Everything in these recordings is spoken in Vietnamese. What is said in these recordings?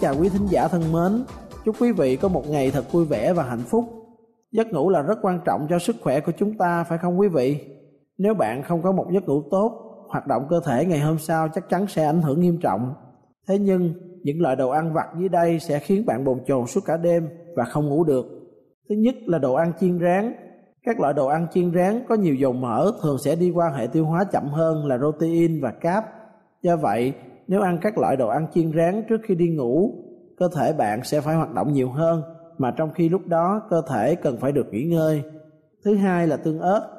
Chào quý thính giả thân mến, chúc quý vị có một ngày thật vui vẻ và hạnh phúc. Giấc ngủ là rất quan trọng cho sức khỏe của chúng ta phải không quý vị? Nếu bạn không có một giấc ngủ tốt, hoạt động cơ thể ngày hôm sau chắc chắn sẽ ảnh hưởng nghiêm trọng. Thế nhưng, những loại đồ ăn vặt dưới đây sẽ khiến bạn bồn chồn suốt cả đêm và không ngủ được. Thứ nhất là đồ ăn chiên rán. Các loại đồ ăn chiên rán có nhiều dầu mỡ thường sẽ đi qua hệ tiêu hóa chậm hơn là protein và cáp. Do vậy, nếu ăn các loại đồ ăn chiên rán trước khi đi ngủ, cơ thể bạn sẽ phải hoạt động nhiều hơn mà trong khi lúc đó cơ thể cần phải được nghỉ ngơi. Thứ hai là tương ớt.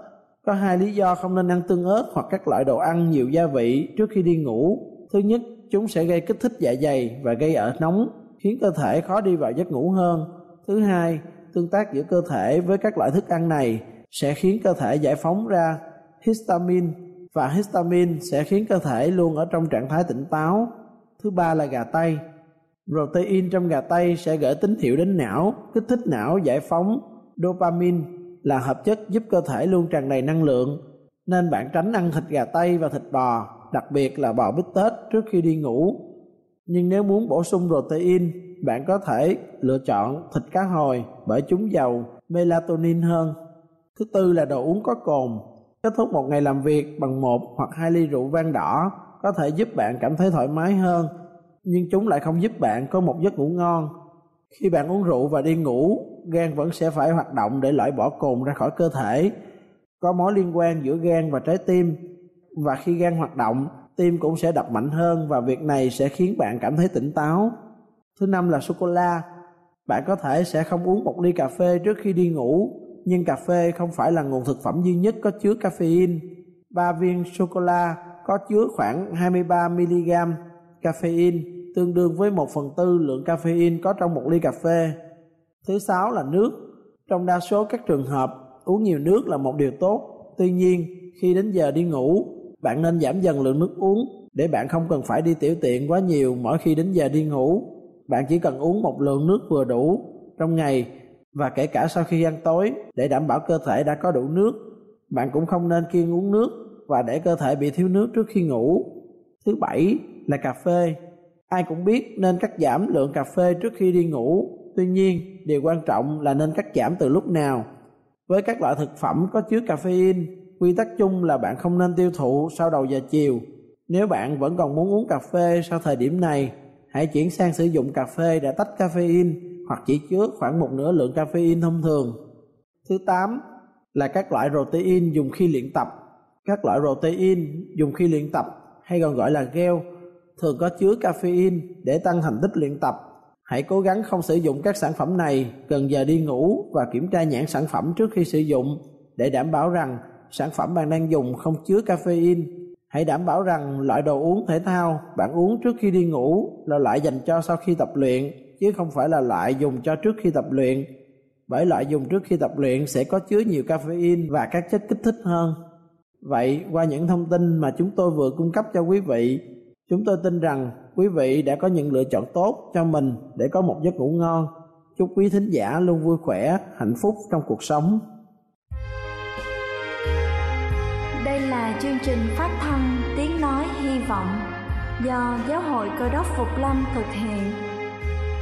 Có hai lý do không nên ăn tương ớt hoặc các loại đồ ăn nhiều gia vị trước khi đi ngủ. Thứ nhất, chúng sẽ gây kích thích dạ dày và gây ở nóng, khiến cơ thể khó đi vào giấc ngủ hơn. Thứ hai, tương tác giữa cơ thể với các loại thức ăn này sẽ khiến cơ thể giải phóng ra histamine và histamine sẽ khiến cơ thể luôn ở trong trạng thái tỉnh táo. Thứ ba là gà tây. Protein trong gà tây sẽ gửi tín hiệu đến não, kích thích não giải phóng dopamine là hợp chất giúp cơ thể luôn tràn đầy năng lượng. Nên bạn tránh ăn thịt gà tây và thịt bò, đặc biệt là bò bít tết trước khi đi ngủ. Nhưng nếu muốn bổ sung protein, bạn có thể lựa chọn thịt cá hồi bởi chúng giàu melatonin hơn. Thứ tư là đồ uống có cồn Kết thúc một ngày làm việc bằng một hoặc hai ly rượu vang đỏ có thể giúp bạn cảm thấy thoải mái hơn, nhưng chúng lại không giúp bạn có một giấc ngủ ngon. Khi bạn uống rượu và đi ngủ, gan vẫn sẽ phải hoạt động để loại bỏ cồn ra khỏi cơ thể. Có mối liên quan giữa gan và trái tim, và khi gan hoạt động, tim cũng sẽ đập mạnh hơn và việc này sẽ khiến bạn cảm thấy tỉnh táo. Thứ năm là sô cô la. Bạn có thể sẽ không uống một ly cà phê trước khi đi ngủ nhưng cà phê không phải là nguồn thực phẩm duy nhất có chứa caffeine. Ba viên sô-cô-la có chứa khoảng 23 mg caffeine, tương đương với 1 phần tư lượng caffeine có trong một ly cà phê. Thứ sáu là nước. Trong đa số các trường hợp, uống nhiều nước là một điều tốt. Tuy nhiên, khi đến giờ đi ngủ, bạn nên giảm dần lượng nước uống để bạn không cần phải đi tiểu tiện quá nhiều mỗi khi đến giờ đi ngủ. Bạn chỉ cần uống một lượng nước vừa đủ trong ngày và kể cả sau khi ăn tối để đảm bảo cơ thể đã có đủ nước. Bạn cũng không nên kiêng uống nước và để cơ thể bị thiếu nước trước khi ngủ. Thứ bảy là cà phê. Ai cũng biết nên cắt giảm lượng cà phê trước khi đi ngủ. Tuy nhiên, điều quan trọng là nên cắt giảm từ lúc nào. Với các loại thực phẩm có chứa caffeine, quy tắc chung là bạn không nên tiêu thụ sau đầu giờ chiều. Nếu bạn vẫn còn muốn uống cà phê sau thời điểm này, hãy chuyển sang sử dụng cà phê đã tách caffeine hoặc chỉ chứa khoảng một nửa lượng caffeine thông thường. Thứ 8 là các loại protein dùng khi luyện tập. Các loại protein dùng khi luyện tập, hay còn gọi là gel, thường có chứa caffeine để tăng thành tích luyện tập. Hãy cố gắng không sử dụng các sản phẩm này gần giờ đi ngủ và kiểm tra nhãn sản phẩm trước khi sử dụng để đảm bảo rằng sản phẩm bạn đang dùng không chứa caffeine. Hãy đảm bảo rằng loại đồ uống thể thao bạn uống trước khi đi ngủ là loại dành cho sau khi tập luyện chứ không phải là loại dùng cho trước khi tập luyện. bởi loại dùng trước khi tập luyện sẽ có chứa nhiều caffeine và các chất kích thích hơn. Vậy, qua những thông tin mà chúng tôi vừa cung cấp cho quý vị, chúng tôi tin rằng quý vị đã có những lựa chọn tốt cho mình để có một giấc ngủ ngon. Chúc quý thính giả luôn vui khỏe, hạnh phúc trong cuộc sống. Đây là chương trình phát thanh Tiếng Nói Hy Vọng do Giáo hội Cơ đốc Phục Lâm thực hiện.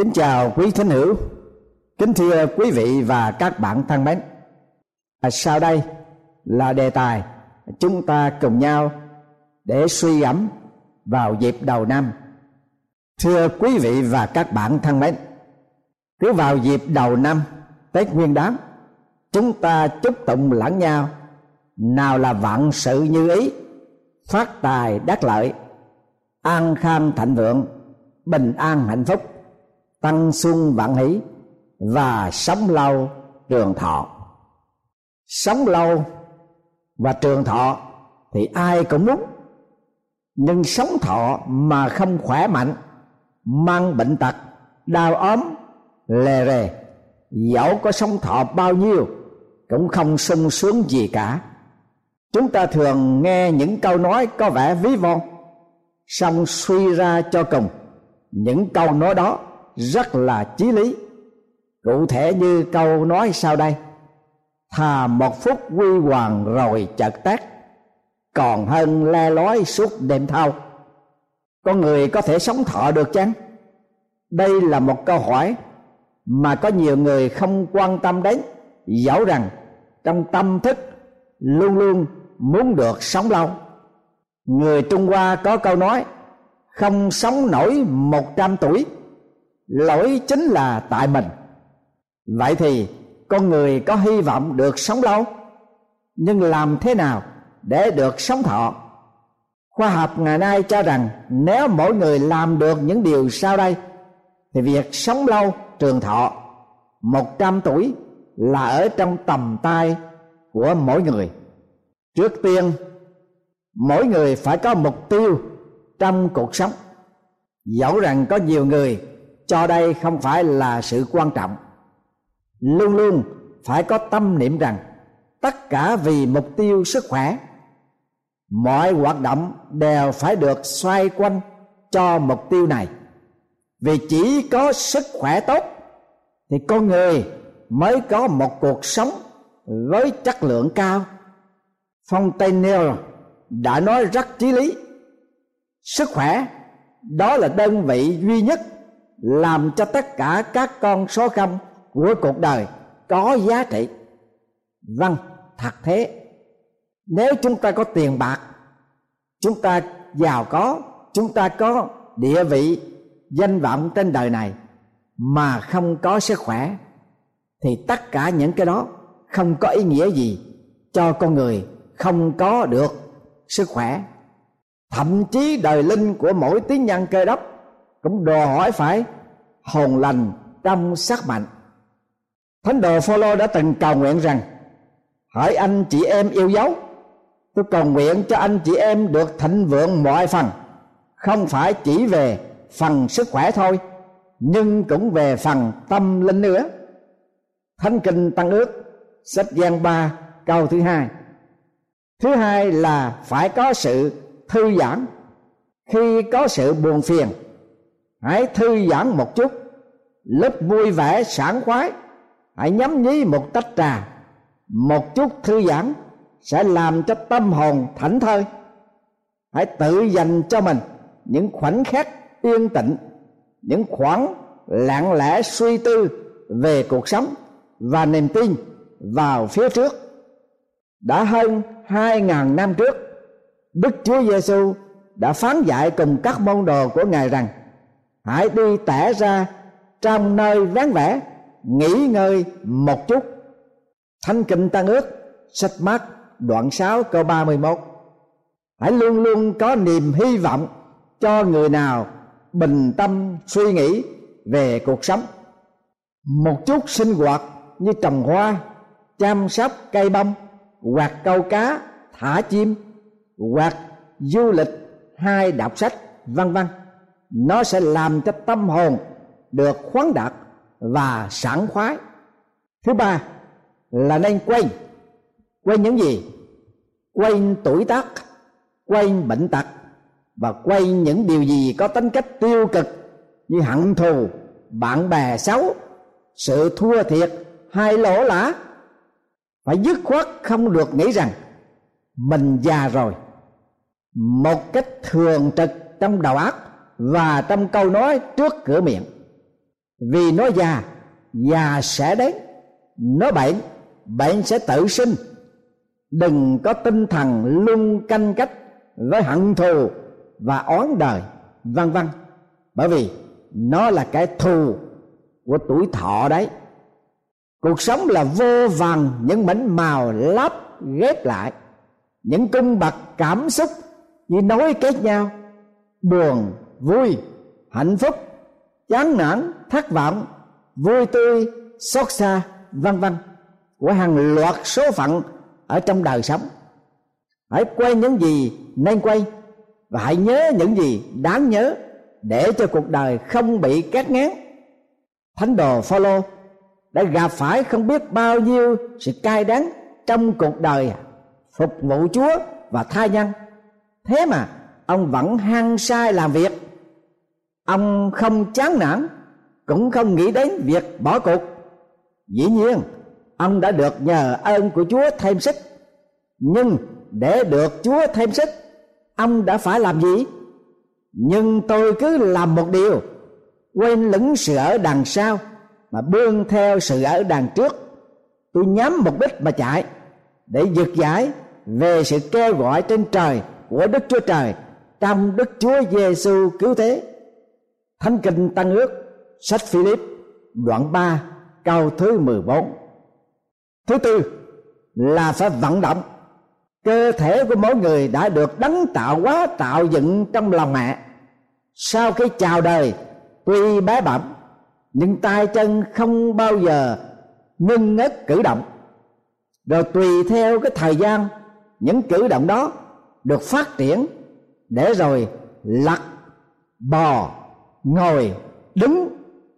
Kính chào quý thính hữu, kính thưa quý vị và các bạn thân mến. À, sau đây là đề tài chúng ta cùng nhau để suy gẫm vào dịp đầu năm. Thưa quý vị và các bạn thân mến, cứ vào dịp đầu năm tết nguyên đán chúng ta chúc tụng lẫn nhau nào là vạn sự như ý phát tài đắc lợi an khang thịnh vượng bình an hạnh phúc tăng xuân vạn hỷ và sống lâu trường thọ. Sống lâu và trường thọ thì ai cũng muốn, nhưng sống thọ mà không khỏe mạnh, mang bệnh tật, đau ốm, lề rề, dẫu có sống thọ bao nhiêu, cũng không sung sướng gì cả. Chúng ta thường nghe những câu nói có vẻ ví von, song suy ra cho cùng, những câu nói đó rất là chí lý. Cụ thể như câu nói sau đây, thà một phút quy hoàng rồi chợt tắt, còn hơn le lói suốt đêm thâu con người có thể sống thọ được chăng? Đây là một câu hỏi mà có nhiều người không quan tâm đến, dẫu rằng trong tâm thức luôn luôn muốn được sống lâu. Người trung hoa có câu nói, không sống nổi một trăm tuổi lỗi chính là tại mình. Vậy thì con người có hy vọng được sống lâu, nhưng làm thế nào để được sống thọ? Khoa học ngày nay cho rằng nếu mỗi người làm được những điều sau đây, thì việc sống lâu trường thọ một trăm tuổi là ở trong tầm tay của mỗi người. Trước tiên, mỗi người phải có mục tiêu trong cuộc sống. Dẫu rằng có nhiều người cho đây không phải là sự quan trọng. Luôn luôn phải có tâm niệm rằng tất cả vì mục tiêu sức khỏe, mọi hoạt động đều phải được xoay quanh cho mục tiêu này. Vì chỉ có sức khỏe tốt thì con người mới có một cuộc sống với chất lượng cao. Fontainebleau đã nói rất chí lý. Sức khỏe đó là đơn vị duy nhất làm cho tất cả các con số không của cuộc đời có giá trị. Vâng thật thế, nếu chúng ta có tiền bạc, chúng ta giàu có, chúng ta có địa vị, danh vọng trên đời này mà không có sức khỏe, thì tất cả những cái đó không có ý nghĩa gì cho con người không có được sức khỏe. Thậm chí đời linh của mỗi tín nhân cơ đốc cũng đòi hỏi phải hồn lành trong sắc mạnh. Thánh đồ phaolô đã từng cầu nguyện rằng, hỡi anh chị em yêu dấu, tôi cầu nguyện cho anh chị em được thịnh vượng mọi phần. Không phải chỉ về phần sức khỏe thôi, nhưng cũng về phần tâm linh nữa. Thánh kinh tăng ước, sách gian ba, câu thứ hai. Thứ hai là phải có sự thư giãn. Khi có sự buồn phiền hãy thư giãn một chút. Lúc vui vẻ, sảng khoái. Hãy nhắm nhí một tách trà. Một chút thư giãn sẽ làm cho tâm hồn thảnh thơi. Hãy tự dành cho mình những khoảnh khắc yên tĩnh, những khoảng lặng lẽ suy tư về cuộc sống và niềm tin vào phía trước. Đã hơn hai ngàn năm trước, Đức Chúa Giêsu đã phán dạy cùng các môn đồ của Ngài rằng hãy đi tẻ ra trong nơi vắng vẻ, nghỉ ngơi một chút. Thánh Kinh Tăng Ước, sách mát đoạn 6 câu 31 Hãy luôn luôn có niềm hy vọng cho người nào bình tâm suy nghĩ về cuộc sống. Một chút sinh hoạt như trồng hoa, chăm sóc cây bông, hoặc câu cá, thả chim, hoặc du lịch, hay đọc sách, vân vân nó sẽ làm cho tâm hồn được khoáng đạt và sảng khoái. Thứ ba là nên quên. Quên những gì? Quên tuổi tác, quên bệnh tật và quên những điều gì có tính cách tiêu cực như hận thù, bạn bè xấu, sự thua thiệt hay lỗ lã. Phải dứt khoát không được nghĩ rằng mình già rồi. Một cách thường trực trong đầu óc và trong câu nói trước cửa miệng. Vì nó già già sẽ đến. Nó bệnh bệnh sẽ tự sinh. Đừng có tinh thần luôn canh cách với hận thù và oán đời, vân vân. Bởi vì nó là cái thù của tuổi thọ đấy. Cuộc sống là vô vàng những mảnh màu lắp ghép lại. Những cung bậc cảm xúc như nối kết nhau, buồn vui, hạnh phúc, chán nản, thất vọng, vui tươi, xót xa, vân vân. Của hàng loạt số phận ở trong đời sống. Hãy quay những gì nên quay và hãy nhớ những gì đáng nhớ để cho cuộc đời không bị cát ngán thánh đồ Phaolô đã gặp phải không biết bao nhiêu sự cay đắng trong cuộc đời phục vụ Chúa và tha nhân. Thế mà ông vẫn hăng sai làm việc ông không chán nản, cũng không nghĩ đến việc bỏ cuộc. Dĩ nhiên, ông đã được nhờ ơn của chúa thêm sức. Nhưng để được chúa thêm sức, ông đã phải làm gì? Nhưng tôi cứ làm một điều, quên lững sự ở đằng sau mà bươn theo sự ở đằng trước. Tôi nhắm mục đích mà chạy, để vượt giải về sự kêu gọi trên trời của Đức Chúa Trời trong Đức Chúa Giêsu cứu thế. Thánh kinh Tăng ước, sách Philip, đoạn 3 câu thứ 14. Thứ tư, là phải vận động. Cơ thể của mỗi người đã được đấng tạo hóa tạo dựng trong lòng mẹ. Sau khi chào đời, tuy bé bẩm, nhưng tay chân không bao giờ ngưng ngất cử động rồi tùy theo cái thời gian, những cử động đó được phát triển để rồi lật bò ngồi, đứng,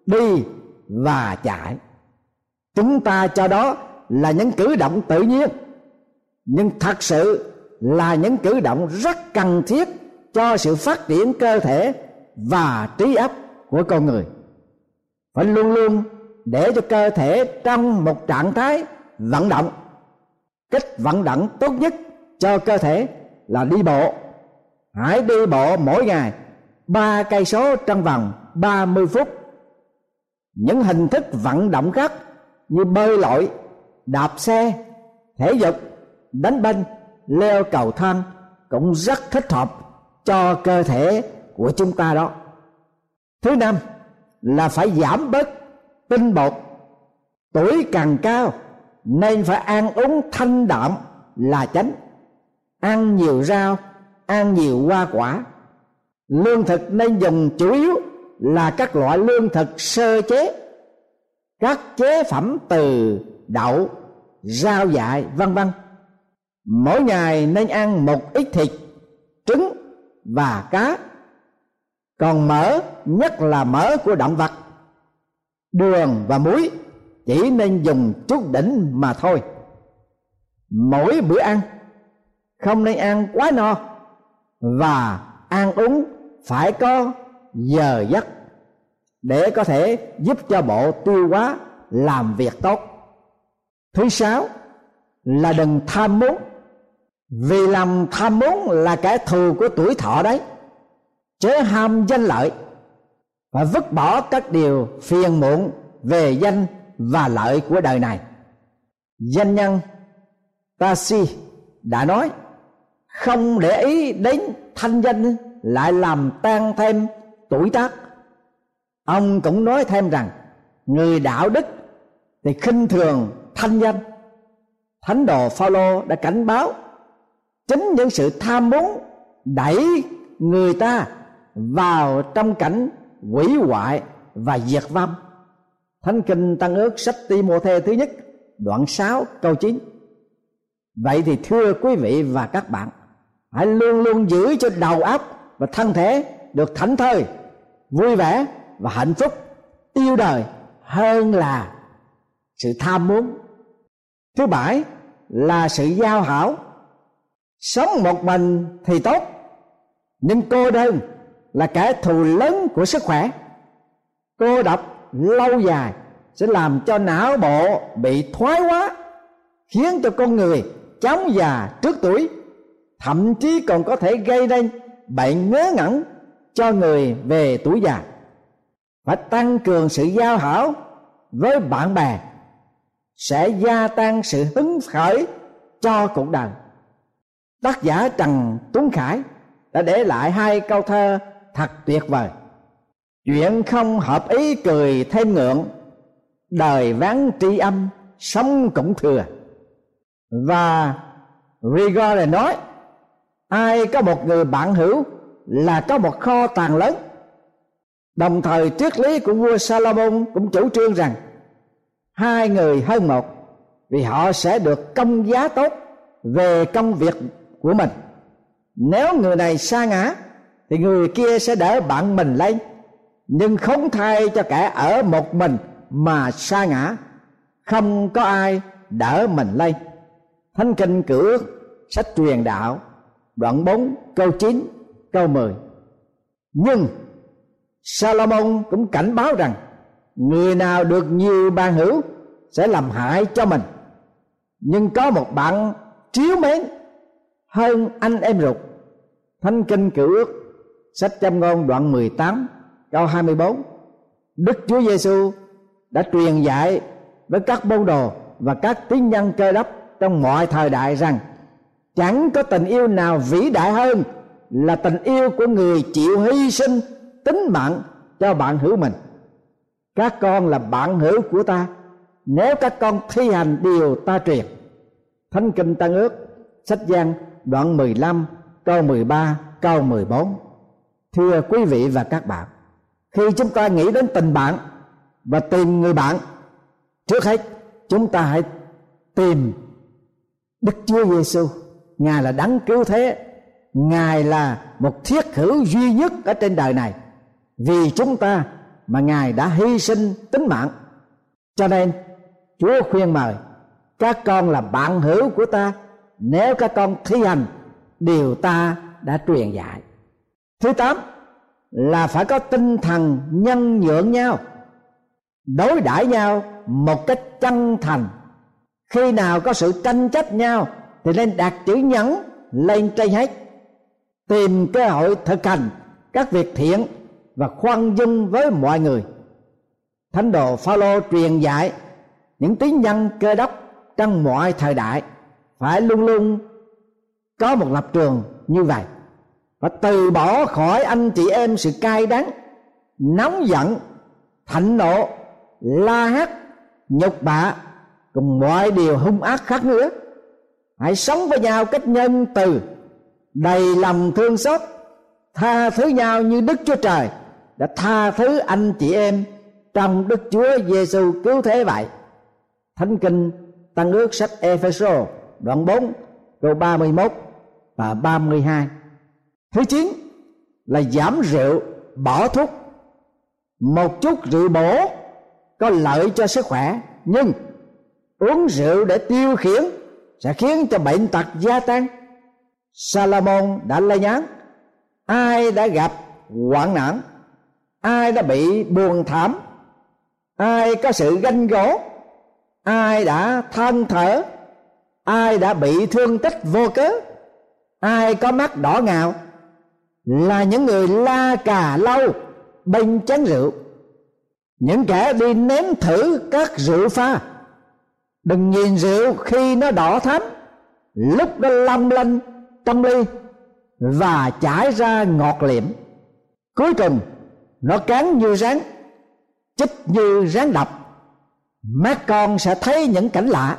đi và chạy. Chúng ta cho đó là những cử động tự nhiên. Nhưng thật sự là những cử động rất cần thiết cho sự phát triển cơ thể và trí óc của con người. Phải luôn luôn để cho cơ thể trong một trạng thái vận động. Cách vận động tốt nhất cho cơ thể là đi bộ. Hãy đi bộ mỗi ngày ba cây số trong vòng 30 phút. Những hình thức vận động khác như bơi lội, đạp xe, thể dục, đánh banh, leo cầu thang cũng rất thích hợp cho cơ thể của chúng ta đó. Thứ năm là phải giảm bớt tinh bột. Tuổi càng cao nên phải ăn uống thanh đạm là chánh. Ăn nhiều rau, ăn nhiều hoa quả lương thực nên dùng chủ yếu là các loại lương thực sơ chế, các chế phẩm từ đậu, rau dại, vân vân. Mỗi ngày nên ăn một ít thịt, trứng và cá. Còn mỡ, nhất là mỡ của động vật, đường và muối, chỉ nên dùng chút đỉnh mà thôi. Mỗi bữa ăn, không nên ăn quá no và ăn uống phải có giờ giấc để có thể giúp cho bộ tiêu hóa làm việc tốt. Thứ sáu là đừng tham muốn, vì làm tham muốn là kẻ thù của tuổi thọ đấy. Chớ ham danh lợi và vứt bỏ các điều phiền muộn về danh và lợi của đời này. Danh nhân Tasi đã nói, không để ý đến thanh danh lại làm tan thêm tuổi tác. Ông cũng nói thêm rằng, người đạo đức thì khinh thường thanh danh. Thánh đồ phaolô đã cảnh báo, chính những sự tham muốn đẩy người ta vào trong cảnh quỷ hoại và diệt vong. Thánh kinh tăng ước sách Timothée thứ nhất, đoạn 6 câu 9 vậy thì thưa quý vị và các bạn, hãy luôn luôn giữ cho đầu óc và thân thể được thảnh thơi, vui vẻ và hạnh phúc, yêu đời hơn là sự tham muốn. Thứ bảy là sự giao hảo. Sống một mình thì tốt, nhưng cô đơn là kẻ thù lớn của sức khỏe. Cô độc lâu dài sẽ làm cho não bộ bị thoái hóa, khiến cho con người chóng già trước tuổi, thậm chí còn có thể gây nên bệnh ngớ ngẩn cho người về tuổi già. Phải tăng cường sự giao hảo với bạn bè, sẽ gia tăng sự hứng khởi cho cuộc đời. Tác giả trần tuấn khải đã để lại hai câu thơ thật tuyệt vời. Chuyện không hợp ý cười thêm ngượng, đời ván tri âm, sống cũng thừa. Và Rigor nói ai có một người bạn hữu là có một kho tàng lớn. Đồng thời triết lý của vua Salomon cũng chủ trương rằng hai người hơn một vì họ sẽ được công giá tốt về công việc của mình. Nếu người này sa ngã, thì người kia sẽ đỡ bạn mình lên, nhưng không thay cho kẻ ở một mình mà sa ngã, không có ai đỡ mình lên. Thánh kinh Cửa sách truyền đạo đoạn 4 câu 9 câu 10 nhưng Salomon cũng cảnh báo rằng người nào được nhiều ban hữu sẽ làm hại cho mình. Nhưng có một bạn chiếu mến hơn anh em ruột. Thánh kinh cựu ước, sách châm ngôn đoạn 18 câu 24 Đức Chúa Giêsu đã truyền dạy với các môn đồ và các tín nhân cơ đốc trong mọi thời đại rằng chẳng có tình yêu nào vĩ đại hơn là tình yêu của người chịu hy sinh tính mạng cho bạn hữu mình. Các con là bạn hữu của ta. Nếu các con thi hành điều ta truyền, thánh kinh tăng ước, sách giang, đoạn 15 câu 13 câu 14 thưa quý vị và các bạn, khi chúng ta nghĩ đến tình bạn và tìm người bạn, trước hết chúng ta hãy tìm Đức Chúa Giêsu Ngài là đấng cứu thế. Ngài là một thiết hữu duy nhất ở trên đời này. Vì chúng ta mà Ngài đã hy sinh tính mạng. Cho nên, Chúa khuyên mời, Các con là bạn hữu của ta. Nếu các con thi hành, Điều ta đã truyền dạy. Thứ tám Là phải có tinh thần nhân nhượng nhau, Đối đãi nhau một cách chân thành. Khi nào có sự tranh chấp nhau thì nên đặt chữ nhẫn lên trên hết tìm cơ hội thực hành các việc thiện và khoan dung với mọi người. Thánh đồ phaolô truyền dạy những tín nhân cơ đốc trong mọi thời đại phải luôn luôn có một lập trường như vậy. Và từ bỏ khỏi anh chị em sự cay đắng, nóng giận, thạnh nộ, la hét, nhục bạ cùng mọi điều hung ác khác nữa hãy sống với nhau cách nhân từ, đầy lòng thương xót, tha thứ nhau như đức chúa trời đã tha thứ anh chị em trong đức chúa giêsu cứu thế vậy. Thánh kinh tăng ước sách epheso đoạn 4 câu 31 và 32 thứ chín là giảm rượu, bỏ thuốc. Một chút rượu bổ có lợi cho sức khỏe, nhưng uống rượu để tiêu khiển sẽ khiến cho bệnh tật gia tăng. Salomon đã lây nhán ai đã gặp hoạn nạn? Ai đã bị buồn thảm? Ai có sự ganh gỗ? Ai đã than thở? Ai đã bị thương tích vô cớ? Ai có mắt đỏ ngào? Là những người la cà lâu bên chén rượu. Những kẻ đi nếm thử các rượu pha đừng nhìn rượu khi nó đỏ thắm. Lúc nó lâm lên trong ly và chảy ra ngọt liệm. Cuối cùng, nó cắn như rắn chích như rắn độc. Mắt con sẽ thấy những cảnh lạ,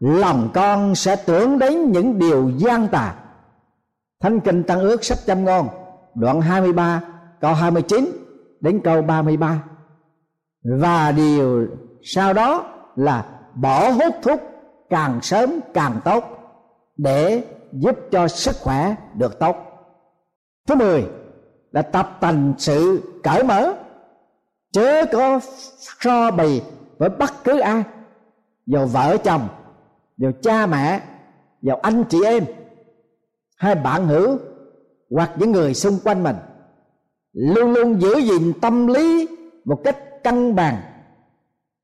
lòng con sẽ tưởng đến những điều gian tà. Thánh kinh Tăng ước sách trăm ngon đoạn 23 câu 29 đến câu 33 và điều sau đó là bỏ hút thuốc càng sớm càng tốt để giúp cho sức khỏe được tốt. Thứ mười là tập thành sự cởi mở. Chớ có so bì với bất cứ ai dù vợ chồng dù cha mẹ dù anh chị em, hay bạn hữu hoặc những người xung quanh mình. Luôn luôn giữ gìn tâm lý một cách cân bằng,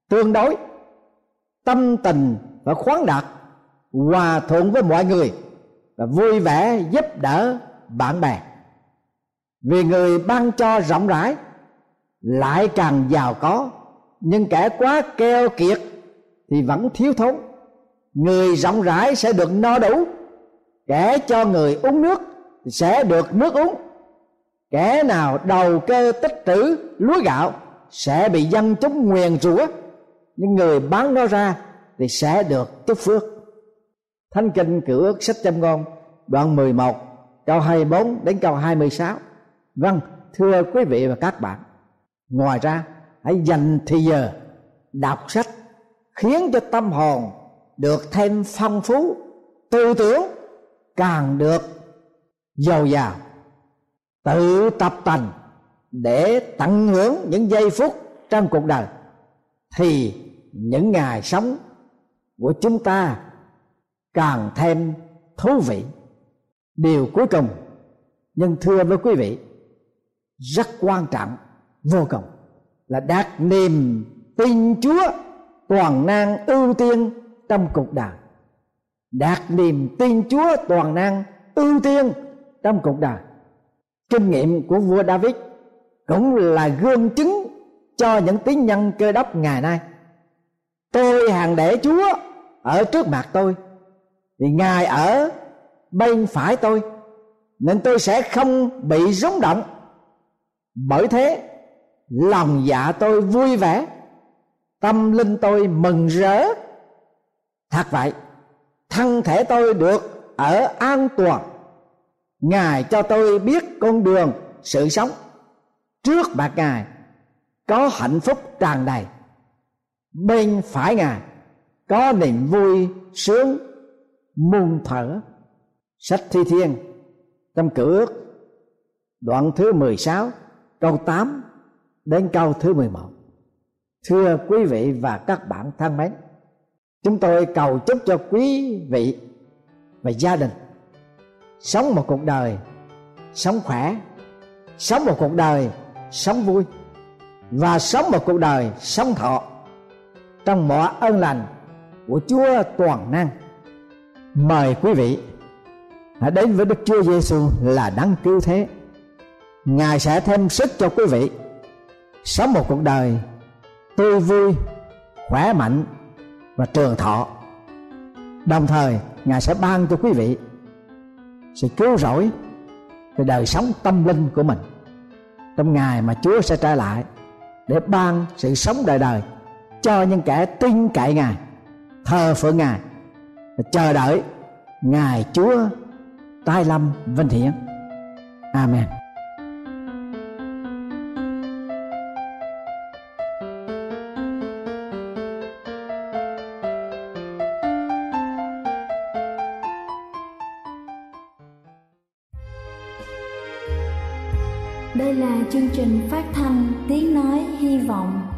tương đối tâm tình và khoáng đạt, hòa thuận với mọi người và vui vẻ giúp đỡ bạn bè. Vì người ban cho rộng rãi, lại càng giàu có. Nhưng kẻ quá keo kiệt thì vẫn thiếu thốn. Người rộng rãi sẽ được no đủ. Kẻ cho người uống nước sẽ được nước uống. Kẻ nào đầu cơ tích trữ lúa gạo sẽ bị dân chúng nguyền rủa những người bán nó ra thì sẽ được chúc phước. Thánh kinh cựu ước sách châm ngôn, đoạn 11 câu 24 đến câu 26 Vâng thưa quý vị và các bạn, Ngoài ra, hãy dành thời giờ đọc sách khiến cho tâm hồn được thêm phong phú, tư tưởng càng được giàu giàu, tự tập tành để tận hưởng những giây phút trong cuộc đời. Thì những ngày sống của chúng ta càng thêm thú vị. Điều cuối cùng, nhưng thưa với quý vị, rất quan trọng, vô cùng, là đạt niềm tin chúa toàn năng ưu tiên trong cuộc đời. Đạt niềm tin chúa toàn năng ưu tiên trong cuộc đời. Kinh nghiệm của vua david cũng là gương chứng cho những tín nhân cơ đốc ngày nay tôi hàng để chúa ở trước mặt tôi. Thì ngài ở bên phải tôi, nên tôi sẽ không bị rúng động. Bởi thế, lòng dạ tôi vui vẻ, tâm linh tôi mừng rỡ. Thật vậy, thân thể tôi được ở an toàn. Ngài cho tôi biết con đường sự sống. Trước mặt ngài có hạnh phúc tràn đầy bên phải ngài, có niềm vui sướng, muôn thở. Sách thi thiên trong cử ước, đoạn thứ 16 câu 8 đến câu thứ 11 thưa quý vị và các bạn thân mến, chúng tôi cầu chúc cho quý vị và gia đình sống một cuộc đời sống khỏe, sống một cuộc đời sống vui và sống một cuộc đời sống thọ trong mọi ơn lành của Chúa toàn năng. Mời quý vị hãy đến với Đức Chúa Giêsu là đáng cứu thế. Ngài sẽ thêm sức cho quý vị sống một cuộc đời tươi vui, khỏe mạnh và trường thọ. Đồng thời, Ngài sẽ ban cho quý vị sự cứu rỗi về đời sống tâm linh của mình trong ngày mà Chúa sẽ trở lại để ban sự sống đời đời cho những kẻ tin cậy Ngài, thờ phượng Ngài và chờ đợi Ngài Chúa tái lâm vinh hiển. Amen. Đây là chương trình phát thanh Tiếng Nói Hy Vọng